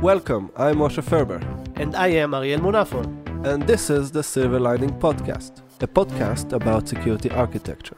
Welcome, I'm Moshe Ferber, And I am Ariel Munafo. and this is the Silver Lining Podcast, a podcast about security architecture.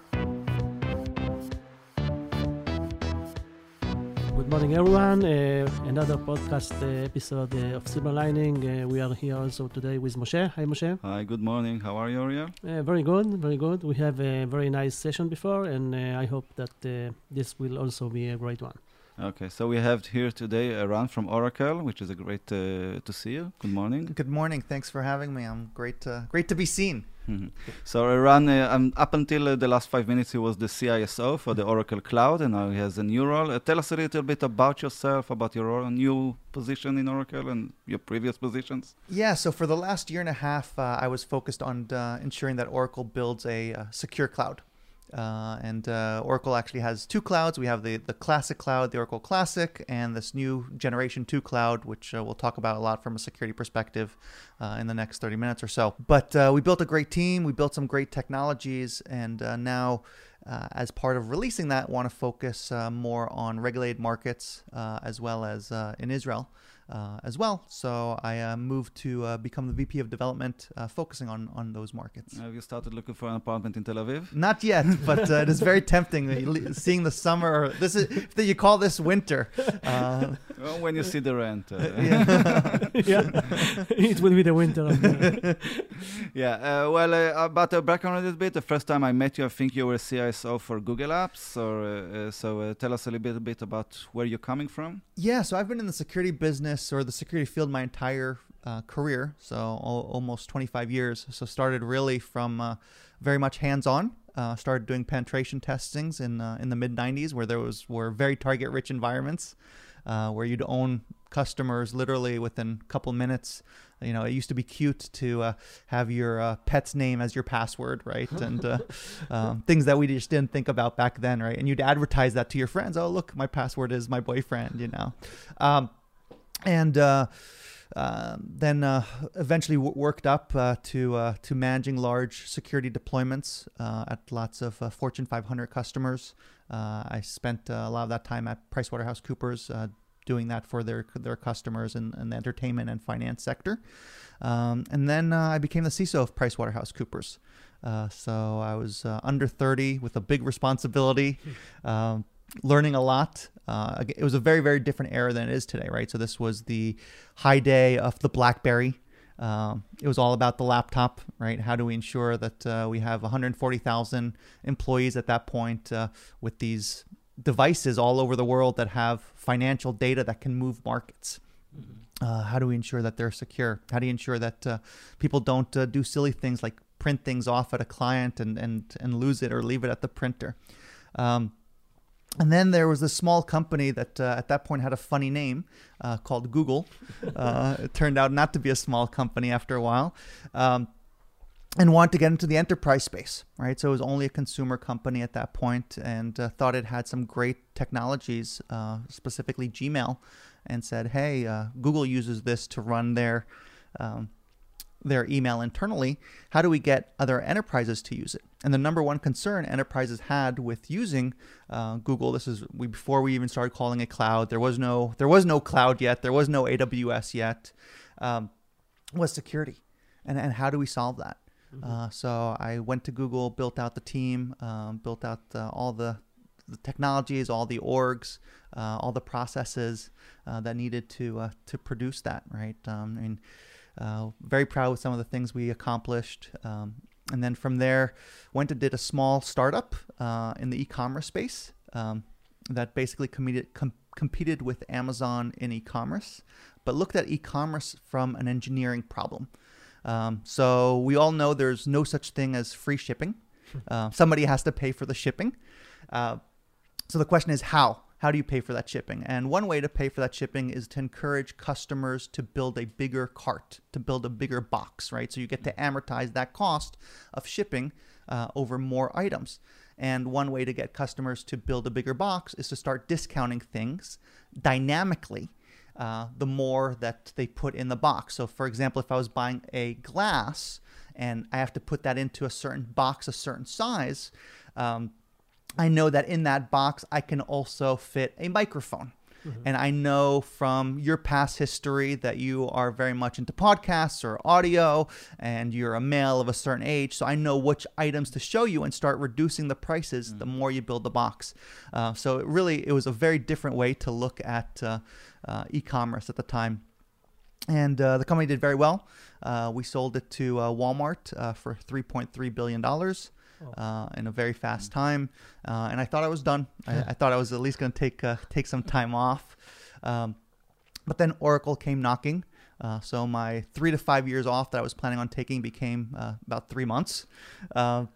Morning, everyone. Uh, another podcast uh, episode uh, of Silver Lining. Uh, we are here also today with Moshe. Hi, Moshe. Hi, good morning. How are you, Ariel? Uh, very good, very good. We have a very nice session before, and uh, I hope that uh, this will also be a great one. Okay, so we have here today Eran from Oracle, which is a great uh, to see you. Good morning. Good morning. Thanks for having me. I'm great. Uh, great to be seen. Mhm. so Eran, uh, um, up until uh, the last five minutes, he was the CISO for the Oracle Cloud, and now he has a new role. Uh, tell us a little bit about yourself, about your new position in Oracle, and your previous positions. Yeah. So for the last year and a half, uh, I was focused on uh, ensuring that Oracle builds a uh, secure cloud. Uh, and uh, Oracle actually has two clouds. We have the, the classic cloud, the Oracle Classic, and this new Generation 2 cloud, which uh, we'll talk about a lot from a security perspective uh, in the next 30 minutes or so. But uh, we built a great team, we built some great technologies, and uh, now, uh, as part of releasing that, want to focus uh, more on regulated markets uh, as well as in Israel. Uh, as well, so I uh, moved to uh, become the VP of development, uh, focusing on on those markets. Have you started looking for an apartment in Tel Aviv? Not yet, but uh, it is very tempting. Seeing the summer, or this is that you call this winter. Uh, well, when you see the rent. Uh, yeah, it will be the winter. The, yeah, uh, well, uh, about the background a little bit. The first time I met you, I think you were CISO for Google Apps. Or so, uh, tell us a little bit, bit about where you're coming from. yeah, so I've been in the security business or the security field my entire uh, career, so al- almost 25 years. So started really from uh, very much hands-on. Uh, started doing penetration testings in uh, in the mid 90s, where there was were very target-rich environments, uh, where you'd own customers literally within a couple minutes. You know, it used to be cute to uh, have your uh, pet's name as your password, right? And uh, um, things that we just didn't think about back then, right? And you'd advertise that to your friends. Oh, look, my password is my boyfriend, you know. Um, and uh, um then uh, eventually w- worked up uh, to uh, to managing large security deployments uh, at lots of uh, Fortune 500 customers. Uh, I spent uh, a lot of that time at PricewaterhouseCoopers uh, doing that for their their customers in, in the entertainment and finance sector. Um, and then uh, I became the CISO of PricewaterhouseCoopers. Uh, so I was uh, under 30 with a big responsibility, um, learning a lot. Uh, it was a very, very different era than it is today, right? So this was the high day of the BlackBerry. Um, it was all about the laptop, right? How do we ensure that uh, we have 140,000 employees at that point uh, with these devices all over the world that have financial data that can move markets? Uh, how do we ensure that they're secure? How do you ensure that uh, people don't uh, do silly things like print things off at a client and, and, and lose it or leave it at the printer? Um, and then there was a small company that uh, at that point had a funny name uh, called Google. Uh, it turned out not to be a small company after a while. Um, and wanted to get into the enterprise space, right? So it was only a consumer company at that point and uh, thought it had some great technologies, uh, specifically Gmail, and said, hey, uh, Google uses this to run their. Um, their email internally, how do we get other enterprises to use it? And the number one concern enterprises had with using uh, Google, this is we, before we even started calling it cloud. There was no there was no cloud yet. There was no AWS yet. Um, was security, and and how do we solve that? Uh, so I went to Google, built out the team, um, built out uh, all the the technologies, all the orgs, uh, all the processes uh, that needed to uh, to produce that. Right. Um, I mean, uh, very proud with some of the things we accomplished. Um, and then from there, went and did a small startup uh, in the e-commerce space um, that basically competed com- competed with Amazon in e-commerce, but looked at e-commerce from an engineering problem. Um, so we all know there's no such thing as free shipping. Uh, somebody has to pay for the shipping. Uh, so the question is how? How do you pay for that shipping? And one way to pay for that shipping is to encourage customers to build a bigger cart, to build a bigger box, right? So you get to amortize that cost of shipping uh, over more items. And one way to get customers to build a bigger box is to start discounting things dynamically uh, the more that they put in the box. So, for example, if I was buying a glass and I have to put that into a certain box, a certain size, um, I know that in that box I can also fit a microphone. Mhm. And I know from your past history that you are very much into podcasts or audio and you're a male of a certain age. So I know which items to show you and start reducing the prices the more you build the box. Uh, so it really, it was a very different way to look at uh, uh, e commerce at the time. And uh, the company did very well. Uh, we sold it to uh, Walmart uh, for $3.3 billion. Uh, in a very fast time, uh, and I thought I was done. I, I thought I was at least going to take uh, take some time off, um, but then Oracle came knocking. Uh, so my three to five years off that I was planning on taking became uh, about three months. Uh,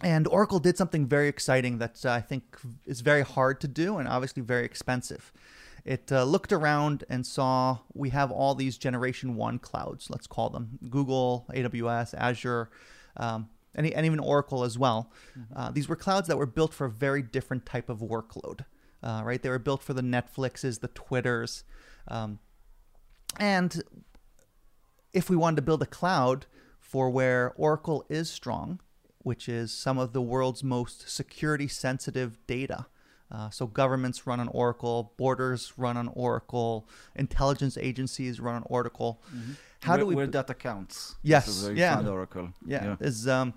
and Oracle did something very exciting that uh, I think is very hard to do and obviously very expensive. It uh, looked around and saw we have all these generation one clouds, let's call them Google, AWS, Azure, um, and, and even Oracle as well. Uh, these were clouds that were built for a very different type of workload, uh, right? They were built for the Netflixes, the Twitters. Um, and if we wanted to build a cloud for where Oracle is strong, which is some of the world's most security sensitive data. Uh, so governments run on Oracle, borders run on Oracle, intelligence agencies run on Oracle. How where, do we where data counts? Yes, This is where you yeah. Oracle. yeah, is um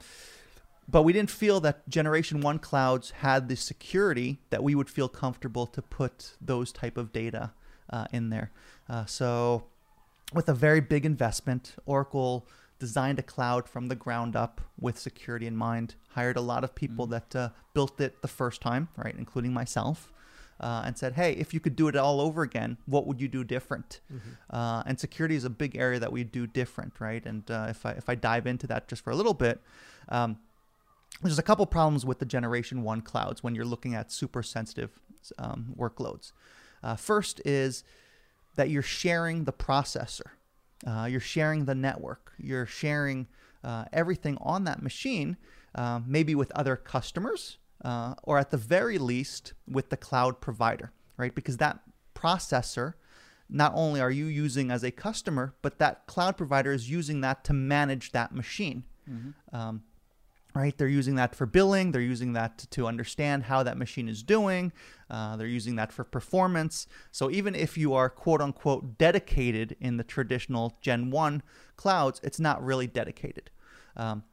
but we didn't feel that generation 1 clouds had the security that we would feel comfortable to put those type of data uh, in there uh, so with a very big investment oracle designed a cloud from the ground up with security in mind hired a lot of people that uh, built it the first time right including myself uh, and said hey if you could do it all over again what would you do different uh, and security is a big area that we do different, right? And uh, if I if I dive into that just for a little bit, um, there's a couple problems with the Generation One clouds when you're looking at super sensitive um, workloads. Uh, first is that you're sharing the processor, uh, you're sharing the network, you're sharing uh, everything on that machine, uh, maybe with other customers, uh, or at the very least with the cloud provider, right? Because that processor not only are you using as a customer, but that cloud provider is using that to manage that machine. Um, right? They're using that for billing. They're using that to, to understand how that machine is doing. Uh, they're using that for performance. So even if you are quote unquote dedicated in the traditional Gen 1 clouds, it's not really dedicated. Um,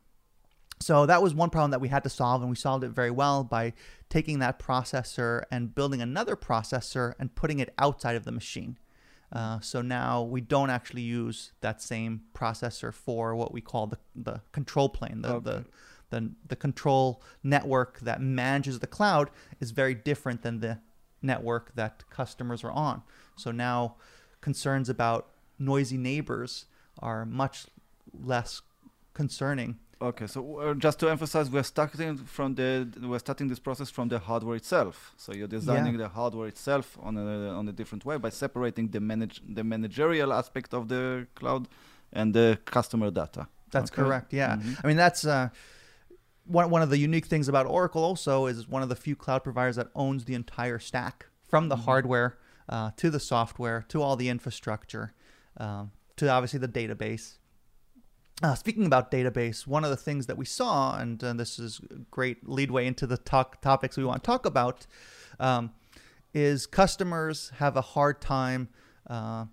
so that was one problem that we had to solve, and we solved it very well by taking that processor and building another processor and putting it outside of the machine. Uh, so now we don't actually use that same processor for what we call the, the control plane, the, the, Okay. the, the control network that manages the cloud is very different than the network that customers are on. So now concerns about noisy neighbors are much less concerning. Okay, so uh, just to emphasize, we're starting from the we're starting this process from the hardware itself. So you're designing the hardware itself on a on a different way by separating the manage the managerial aspect of the cloud and the customer data. That's Okay. correct. Yeah. Mhm. I mean, that's uh, one, one of the unique things about Oracle also is one of the few cloud providers that owns the entire stack from the Mhm. hardware uh, to the software to all the infrastructure um, to obviously the database. Uh, speaking about database, one of the things that we saw, and uh, this is a great leadway into the talk, topics we want to talk about, um, is customers have a hard time uh,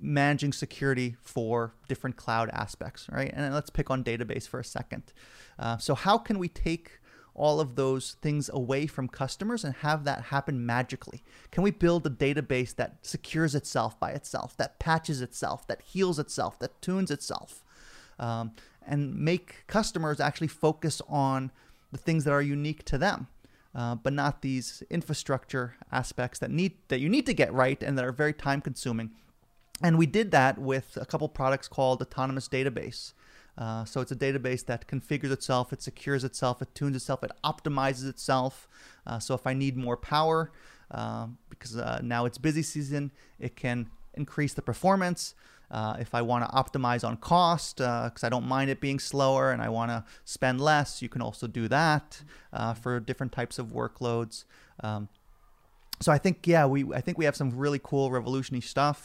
managing security for different cloud aspects, right? And let's pick on database for a second. Uh, so, how can we take all of those things away from customers and have that happen magically? Can we build a database that secures itself by itself, that patches itself, that heals itself, that tunes itself, um, and make customers actually focus on the things that are unique to them? Uh, but not these infrastructure aspects that need that you need to get right and that are very time consuming. And we did that with a couple products called Autonomous Database. Uh, so it's a database that configures itself, it secures itself, it tunes itself, it optimizes itself. Uh, so if I need more power, uh, because uh, now it's busy season, it can increase the performance. Uh, if I want to optimize on cost, because I don't mind it being slower and I want to spend less, you can also do that uh, for different types of workloads. Um, so I think yeah, we I think we have some really cool revolutionary stuff,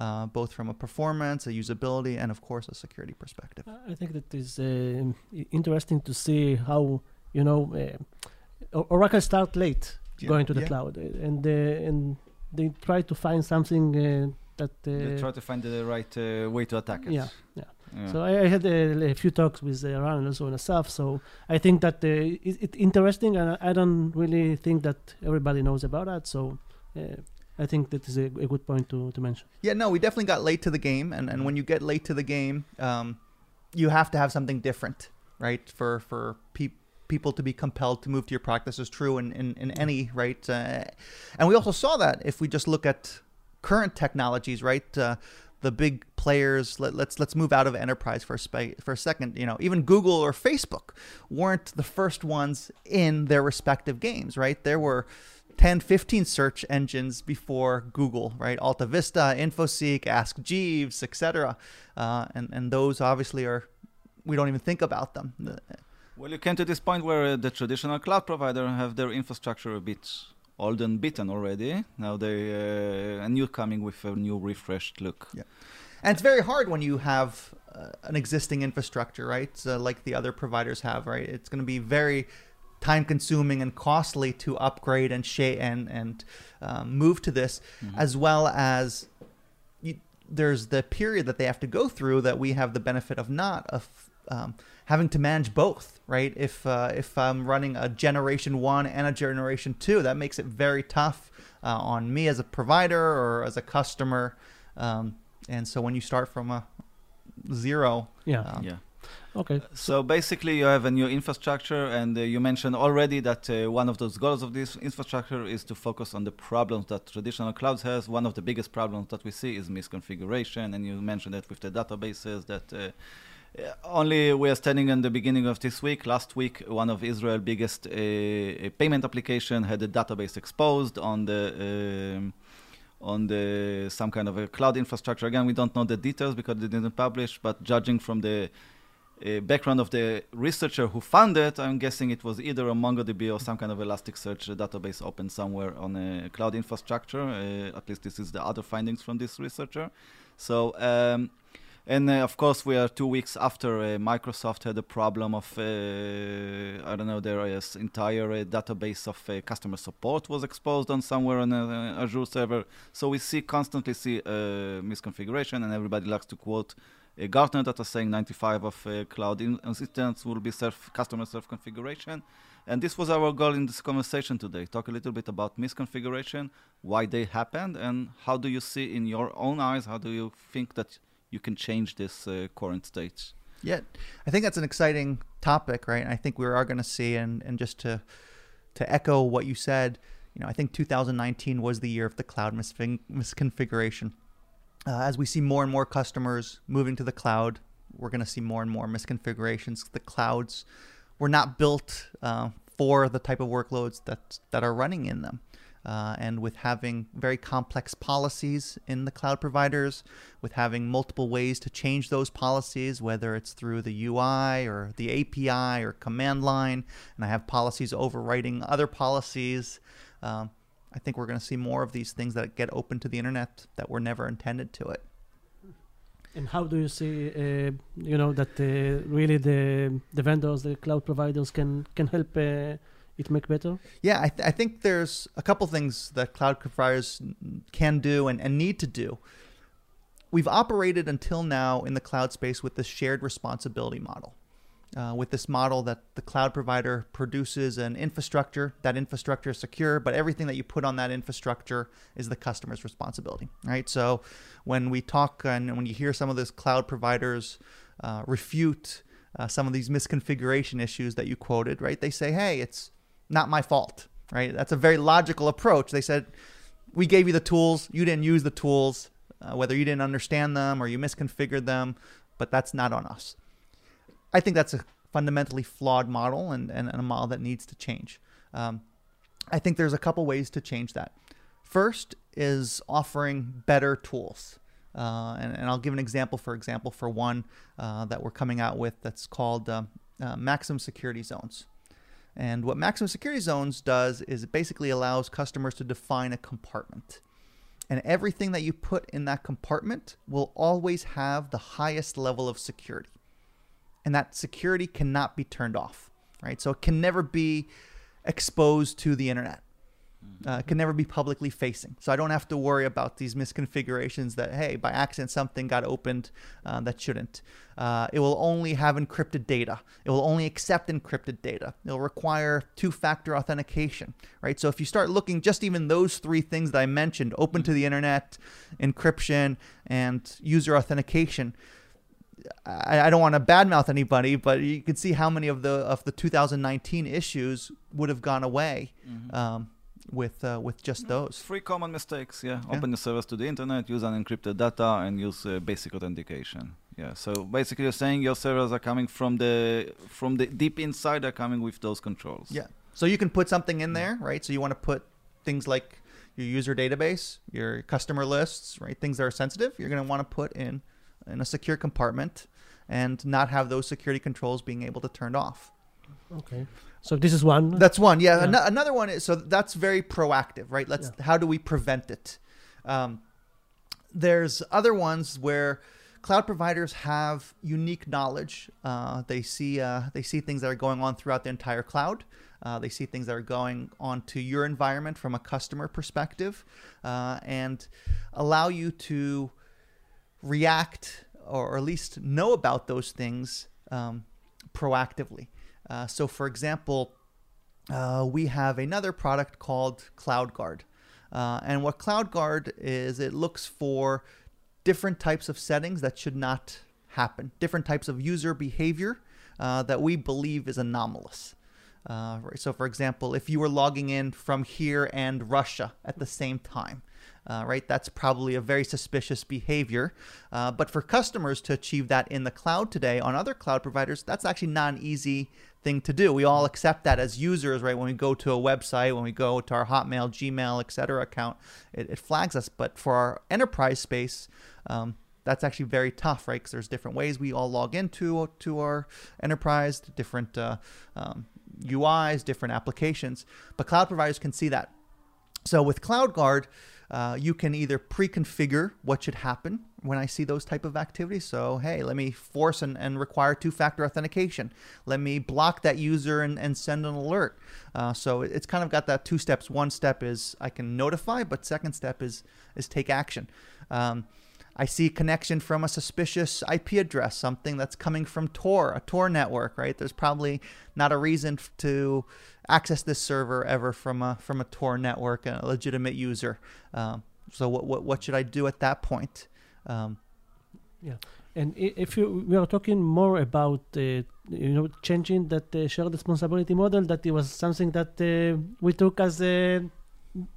uh, both from a performance, a usability, and of course a security perspective. I think that is i- interesting to see how you know uh, Oracle start late Yeah, going to the yeah. cloud, uh, and uh, and they try to find something uh, that. Uh, they try to find the right uh, way to attack it. Yeah, yeah. Yeah. So I, I had a, a few talks with uh, Ran and also on Asaf. So I think that uh, it, it's interesting, and I don't really think that everybody knows about that. So uh, I think that is a, a good point to, to mention. Yeah, no, we definitely got late to the game, and, and when you get late to the game, um, you have to have something different, right? For for pe- people to be compelled to move to your product. This is true in in, in any right, uh, and we also saw that if we just look at current technologies, right? Uh, the big players. Let, let's let's move out of enterprise for a spa- for a second. You know, even Google or Facebook weren't the first ones in their respective games, right? There were 10, 15 search engines before Google, right? Alta Vista, InfoSeek, Ask Jeeves, etc. Uh, and and those obviously are we don't even think about them. Well, you came to this point where uh, the traditional cloud provider have their infrastructure a bit old and beaten already. Now they uh, and you're coming with a new refreshed look. Yeah. And it's very hard when you have uh, an existing infrastructure, right? So like the other providers have, right? It's going to be very time consuming and costly to upgrade and share and and um, move to this, as well as you, there's the period that they have to go through that we have the benefit of not of um, having to manage both, right? If uh, if I'm running a generation one and a generation two, that makes it very tough uh, on me as a provider or as a customer. Um, and so when you start from a zero, Yeah. um, Yeah. Okay. So basically, you have a new infrastructure, and uh, you mentioned already that uh, one of those goals of this infrastructure is to focus on the problems that traditional clouds has. One of the biggest problems that we see is misconfiguration, and you mentioned that with the databases that. Uh, uh, only we are standing in the beginning of this week. Last week, one of Israel's biggest uh, uh, payment application had a database exposed on the um, on the some kind of a cloud infrastructure. Again, we don't know the details because they didn't publish. But judging from the uh, background of the researcher who found it, I'm guessing it was either a MongoDB or some kind of Elasticsearch database open somewhere on a cloud infrastructure. Uh, at least this is the other findings from this researcher. So. Um, and uh, of course, we are two weeks after uh, Microsoft had a problem of, uh, I don't know, their uh, entire uh, database of customer support was exposed on somewhere on Azure server. So we see constantly see misconfiguration, and everybody likes to quote uh, Gartner data saying 95 of uh, cloud in- instances will be self customer self configuration. And this was our goal in this conversation today. Talk a little bit about misconfiguration, why they happened, and how do you see in your own eyes, how do you think that you can change this uh, current state. Yeah, I think that's an exciting topic, right? And I think we are going to see, and and just to to echo what you said, you know, I think 2019 was the year of the cloud misconfiguration. Uh, as we see more and more customers moving to the cloud, we're going to see more and more misconfigurations. The clouds were not built uh, for the type of workloads that that are running in them. Uh, and with having very complex policies in the cloud providers, with having multiple ways to change those policies, whether it's through the UI or the API or command line, and I have policies overwriting other policies. Um, I think we're going to see more of these things that get open to the internet that were never intended to it. And how do you see, uh, you know, that uh, really the the vendors, the cloud providers can can help uh, it make better? Yeah, I, th- I think there's a couple things that cloud providers can do and, and need to do. We've operated until now in the cloud space with this shared responsibility model. Uh, with this model that the cloud provider produces an infrastructure, that infrastructure is secure, but everything that you put on that infrastructure is the customer's responsibility, right? So when we talk and when you hear some of those cloud providers uh, refute uh, some of these misconfiguration issues that you quoted, right? They say, hey, it's not my fault, right? That's a very logical approach. They said, we gave you the tools, you didn't use the tools, uh, whether you didn't understand them or you misconfigured them, but that's not on us. I think that's a fundamentally flawed model and, and, and a model that needs to change. Um, I think there's a couple ways to change that. First is offering better tools. Uh, and, and I'll give an example, for example, for one uh, that we're coming out with that's called um, uh, maximum security zones. And what maximum security zones does is it basically allows customers to define a compartment. And everything that you put in that compartment will always have the highest level of security. And that security cannot be turned off, right? So it can never be exposed to the internet. Uh, can never be publicly facing. So I don't have to worry about these misconfigurations that, hey, by accident something got opened uh, that shouldn't. Uh, it will only have encrypted data. It will only accept encrypted data. It'll require two factor authentication, right? So if you start looking just even those three things that I mentioned open to the internet, encryption, and user authentication. I, I don't want to badmouth anybody, but you can see how many of the of the 2019 issues would have gone away Mhm. um, with uh, with just those. Three common mistakes. Yeah. Yeah. Open the servers to the internet, use unencrypted data, and use uh, basic authentication. Yeah. So basically, you're saying your servers are coming from the from the deep inside. Are coming with those controls. Yeah. So you can put something in there, right? So you want to put things like your user database, your customer lists, right? Things that are sensitive. You're going to want to put in in a secure compartment and not have those security controls being able to turn off. Okay. So this is one. That's one. Yeah. Yeah. Ano- another one is so that's very proactive, right? Let's how do we prevent it? Um, there's other ones where cloud providers have unique knowledge. Uh, they see uh, they see things that are going on throughout the entire cloud. Uh, they see things that are going on to your environment from a customer perspective, uh, and allow you to react or, or at least know about those things um, proactively. Uh, so, for example, uh, we have another product called CloudGuard. Uh, and what CloudGuard is, it looks for different types of settings that should not happen, different types of user behavior uh, that we believe is anomalous. Uh, so, for example, if you were logging in from here and Russia at the same time, uh, right, that's probably a very suspicious behavior. Uh, but for customers to achieve that in the cloud today on other cloud providers, that's actually not an easy thing to do. We all accept that as users, right? When we go to a website, when we go to our Hotmail, Gmail, etc. account, it, it flags us. But for our enterprise space, um, that's actually very tough, right? Because there's different ways we all log into to our enterprise, different uh, um, UIs, different applications. But cloud providers can see that. So with CloudGuard, uh, you can either pre-configure what should happen when I see those type of activities. So hey, let me force and, and require two-factor authentication. Let me block that user and, and send an alert. Uh, so it's kind of got that two steps. One step is I can notify, but second step is is take action. Um, I see connection from a suspicious IP address, something that's coming from Tor, a Tor network, right? There's probably not a reason to access this server ever from a from a Tor network, a legitimate user. Um, so what, what what should I do at that point? Um, And if you we are talking more about uh, you know changing that uh, shared responsibility model, that it was something that uh, we took as a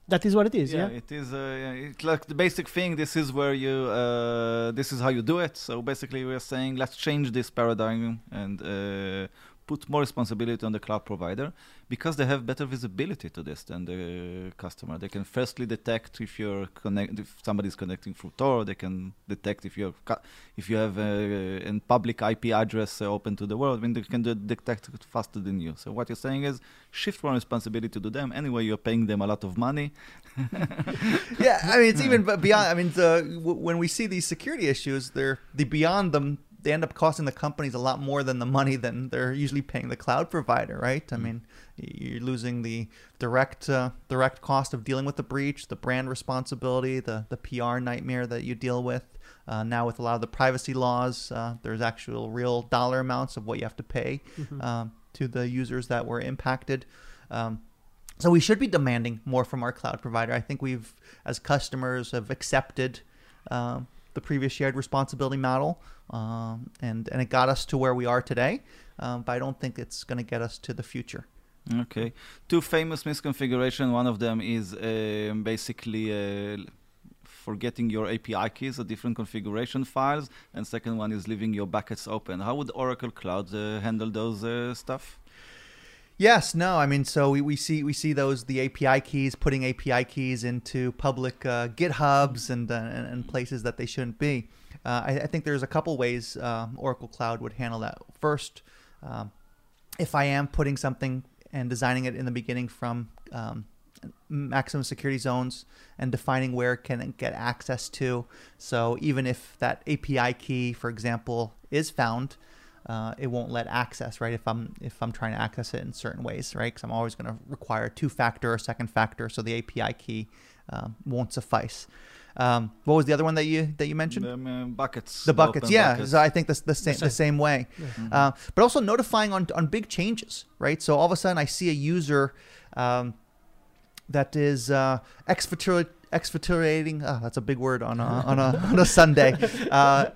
that is what it is. Yeah. it is. Uh, yeah, it's like the basic thing. This is where you. Uh, this is how you do it. So basically, we are saying let's change this paradigm and uh, put more responsibility on the cloud provider because they have better visibility to this than the customer. They can firstly detect if you're connect if somebody's connecting through Tor. They can detect if you're if you have a, a public IP address uh, open to the world. I mean, they can detect it faster than you. So what you're saying is shift more responsibility to them. Anyway, you're paying them a lot of money. yeah, I mean it's even beyond. I mean, the, when we see these security issues, they're the beyond them. They end up costing the companies a lot more than the money than they're usually paying the cloud provider, right? I mean, you're losing the direct uh, direct cost of dealing with the breach, the brand responsibility, the the PR nightmare that you deal with. Uh, now with a lot of the privacy laws, uh, there's actual real dollar amounts of what you have to pay Mhm. um, to the users that were impacted. Um, so we should be demanding more from our cloud provider. I think we've, as customers, have accepted um, the previous shared responsibility model, um, and and it got us to where we are today. Um, but I don't think it's going to get us to the future. Okay. Two famous misconfiguration. One of them is um, basically uh, forgetting your API keys or different configuration files, and second one is leaving your buckets open. How would Oracle Cloud uh, handle those uh, stuff? Yes, no, I mean, so we, we see we see those the API keys putting API keys into public uh, GitHubs and, uh, and and places that they shouldn't be. Uh, I, I think there's a couple ways um, Oracle Cloud would handle that. First, um, if I am putting something and designing it in the beginning from um, maximum security zones and defining where it can get access to. So even if that API key, for example, is found, uh, it won't let access, right? If I'm if I'm trying to access it in certain ways, right? Because I'm always going to require two-factor or second factor, so the API key um, won't suffice. Um, what was the other one that you that you mentioned? Um, uh, buckets. the buckets, open yeah. buckets. So I think the, the same the same way. Yeah. Mhm. Uh, but also notifying on on big changes, right? So all of a sudden, I see a user um, that is uh, exfiltrate, exfiltrating. Oh, that's a big word on a on a on a Sunday. Uh,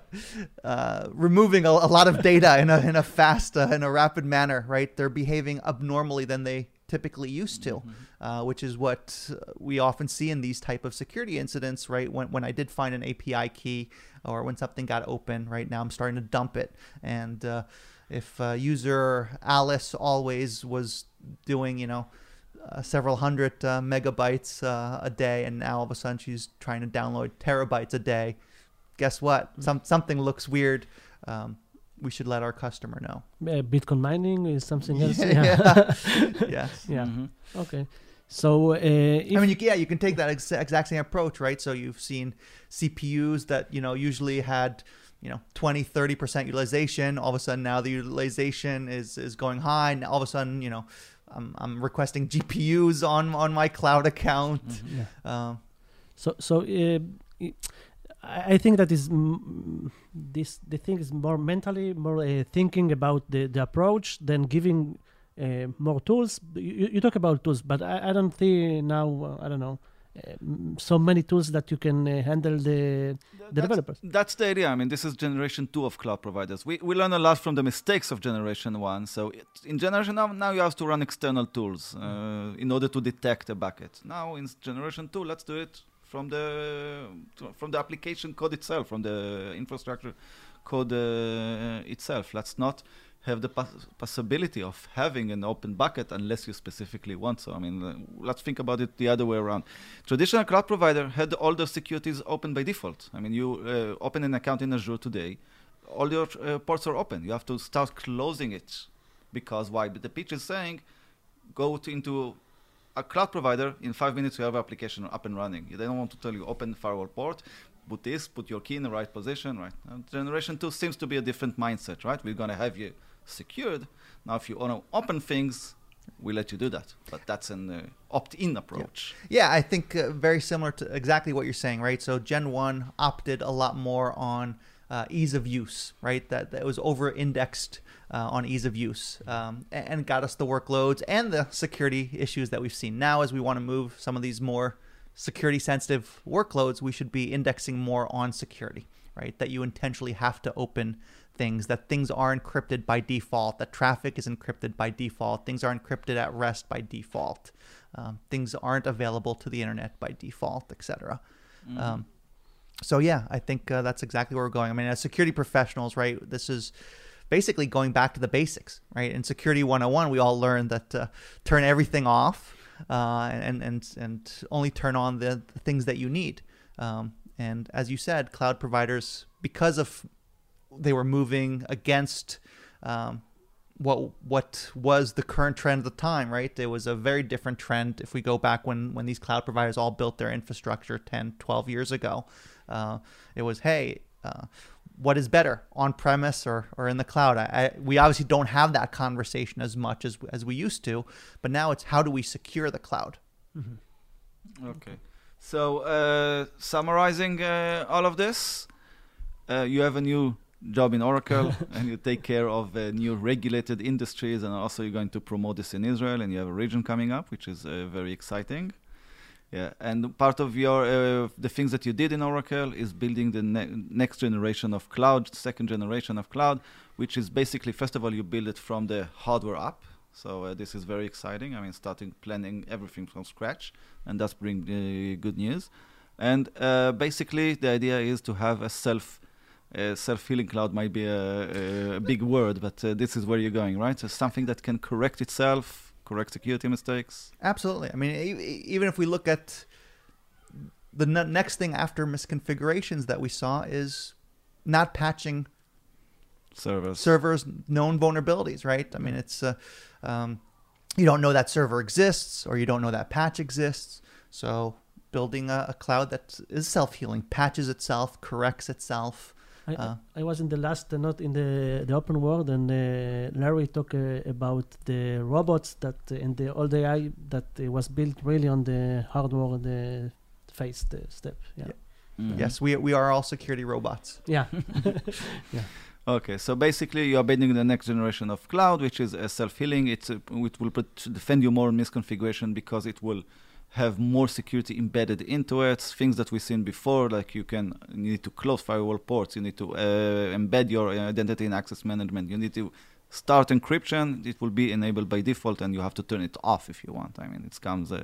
uh, removing a, a lot of data in a in a fast uh, in a rapid manner, right? They're behaving abnormally than they typically used to, uh, which is what we often see in these type of security incidents, right? When when I did find an API key or when something got open, right now I'm starting to dump it, and uh, if uh, user Alice always was doing, you know. Uh, several hundred uh, megabytes uh, a day, and now all of a sudden she's trying to download terabytes a day. Guess what? Some something looks weird. Um, we should let our customer know. Uh, Bitcoin mining is something else. Yeah. Yeah. yes. yeah. Mhm. Okay. So uh, if I mean, you, yeah, you can take that ex- exact same approach, right? So you've seen CPUs that, you know, usually had, you know, 20, 30% utilization. All of a sudden now the utilization is, is going high. And all of a sudden, you know, I'm, I'm requesting GPUs on, on my cloud account. Mhm. yeah. Um, So, so uh, I think that is mm, this. The thing is more mentally, more uh, thinking about the, the approach than giving uh, more tools. You, you talk about tools, but I, I don't see now. Uh, I don't know. Uh, mm, so many tools that you can uh, handle the the That's- developers. That's the idea. I mean, this is generation two of cloud providers. We, we learn a lot from the mistakes of generation one. So it, in generation now, now you have to run external tools uh, in order to detect a bucket. Now in generation two, let's do it from the from the application code itself, from the infrastructure code uh, itself. Let's not have the pos- possibility of having an open bucket unless you specifically want so. I mean, uh, let's think about it the other way around traditional cloud provider had all the securities open by default. I mean, you uh, open an account in Azure today, all your uh, ports are open. You have to start closing it because why? But the pitch is saying, go to, into a cloud provider in five minutes. You have an application up and running. They don't want to tell you open the firewall port. Put this, put your key in the right position, right? Now, generation two seems to be a different mindset, right? We're gonna have you secured. Now, if you want to open things, we let you do that. But that's an uh, opt-in approach. Yeah, I think uh, very similar to exactly what you're saying, right? So Gen 1 opted a lot more on uh, ease of use, right? That, that was over indexed uh, on ease of use um, and got us the workloads and the security issues that we've seen. Now, as we want to move some of these more security sensitive workloads, we should be indexing more on security, right? That you intentionally have to open things, that things are encrypted by default, that traffic is encrypted by default, things are encrypted at rest by default, um, things aren't available to the internet by default, etc. Mhm. Um, so yeah, I think uh, that's exactly where we're going. I mean, as security professionals, right? This is basically going back to the basics, right? In security 101, we all learned that uh, turn everything off uh, and and and only turn on the, the things that you need. Um, and as you said, cloud providers, because of they were moving against um, what what was the current trend at the time, right? There was a very different trend if we go back when when these cloud providers all built their infrastructure 10, 12 years ago. Uh, it was, hey, uh, what is better, on premise or, or in the cloud? I, I, we obviously don't have that conversation as much as as we used to, but now it's how do we secure the cloud? Okay. So, uh, summarizing uh, all of this, uh, you have a new job in Oracle and you take care of uh, new regulated industries, and also you're going to promote this in Israel, and you have a region coming up, which is uh, very exciting. Yeah, and part of your uh, the things that you did in Oracle is building the ne- next generation of cloud, second generation of cloud, which is basically first of all you build it from the hardware up. So uh, this is very exciting. I mean, starting planning everything from scratch, and that's bring uh, good news. And uh, basically, the idea is to have a self self-healing cloud. Might be a, a big word, but uh, this is where you're going, right? So something that can correct itself, correct security mistakes. Absolutely. I mean, even if we look at the next thing after misconfigurations that we saw is not patching servers. servers known vulnerabilities, right? I mean, it's uh, um, you don't know that server exists or you don't know that patch exists. So building a, a cloud that is self healing, patches itself, corrects itself, I, Uh, I was in the last, uh, not in the the open world, and uh, Larry talked uh, about the robots that uh, and the all the AI that uh, was built really on the hardware, the phase the step. Yeah, Mhm. Yes, we we are all security robots. yeah, Okay, so basically you are building the next generation of cloud, which is uh, self-healing. It's uh, it will put, defend you more in misconfiguration because it will have more security embedded into it. Things that we've seen before, like you can you need to close firewall ports, you need to uh, embed your identity and access management, you need to start encryption. It will be enabled by default, and you have to turn it off if you want. I mean, it comes uh,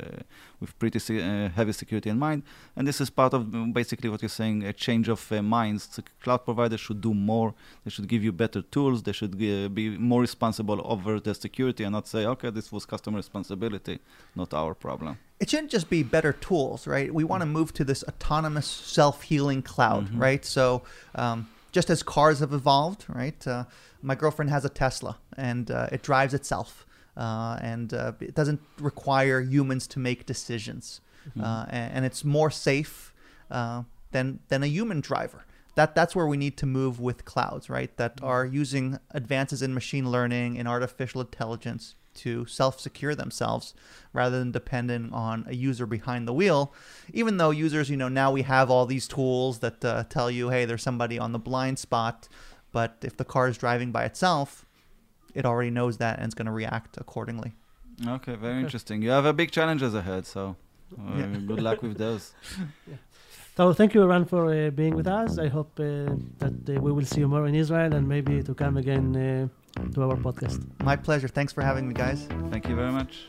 with pretty se- uh, heavy security in mind. And this is part of um, basically what you're saying, a change of uh, minds. Cloud providers should do more. They should give you better tools. They should uh, be more responsible over the security and not say, okay, this was customer responsibility, not our problem. It shouldn't just be better tools, right? We want to move to this autonomous, self-healing cloud, Mhm. right? So, um, just as cars have evolved, right? Uh, my girlfriend has a Tesla, and uh, it drives itself, uh, and uh, it doesn't require humans to make decisions, Mm-hmm. uh, and, and it's more safe uh, than than a human driver. That that's where we need to move with clouds, right? That are using advances in machine learning and artificial intelligence to self-secure themselves rather than depending on a user behind the wheel. Even though users, you know, now we have all these tools that uh, tell you, hey, there's somebody on the blind spot, but if the car is driving by itself, it already knows that and it's going to react accordingly. Okay, very Okay. interesting. You have a big challenges ahead, so uh, Yeah. good luck with those. So thank you, Ran, for uh, being with us. I hope uh, that uh, we will see you more in Israel and maybe to come again uh, to our podcast. My pleasure. Thanks for having me, guys. Thank you very much.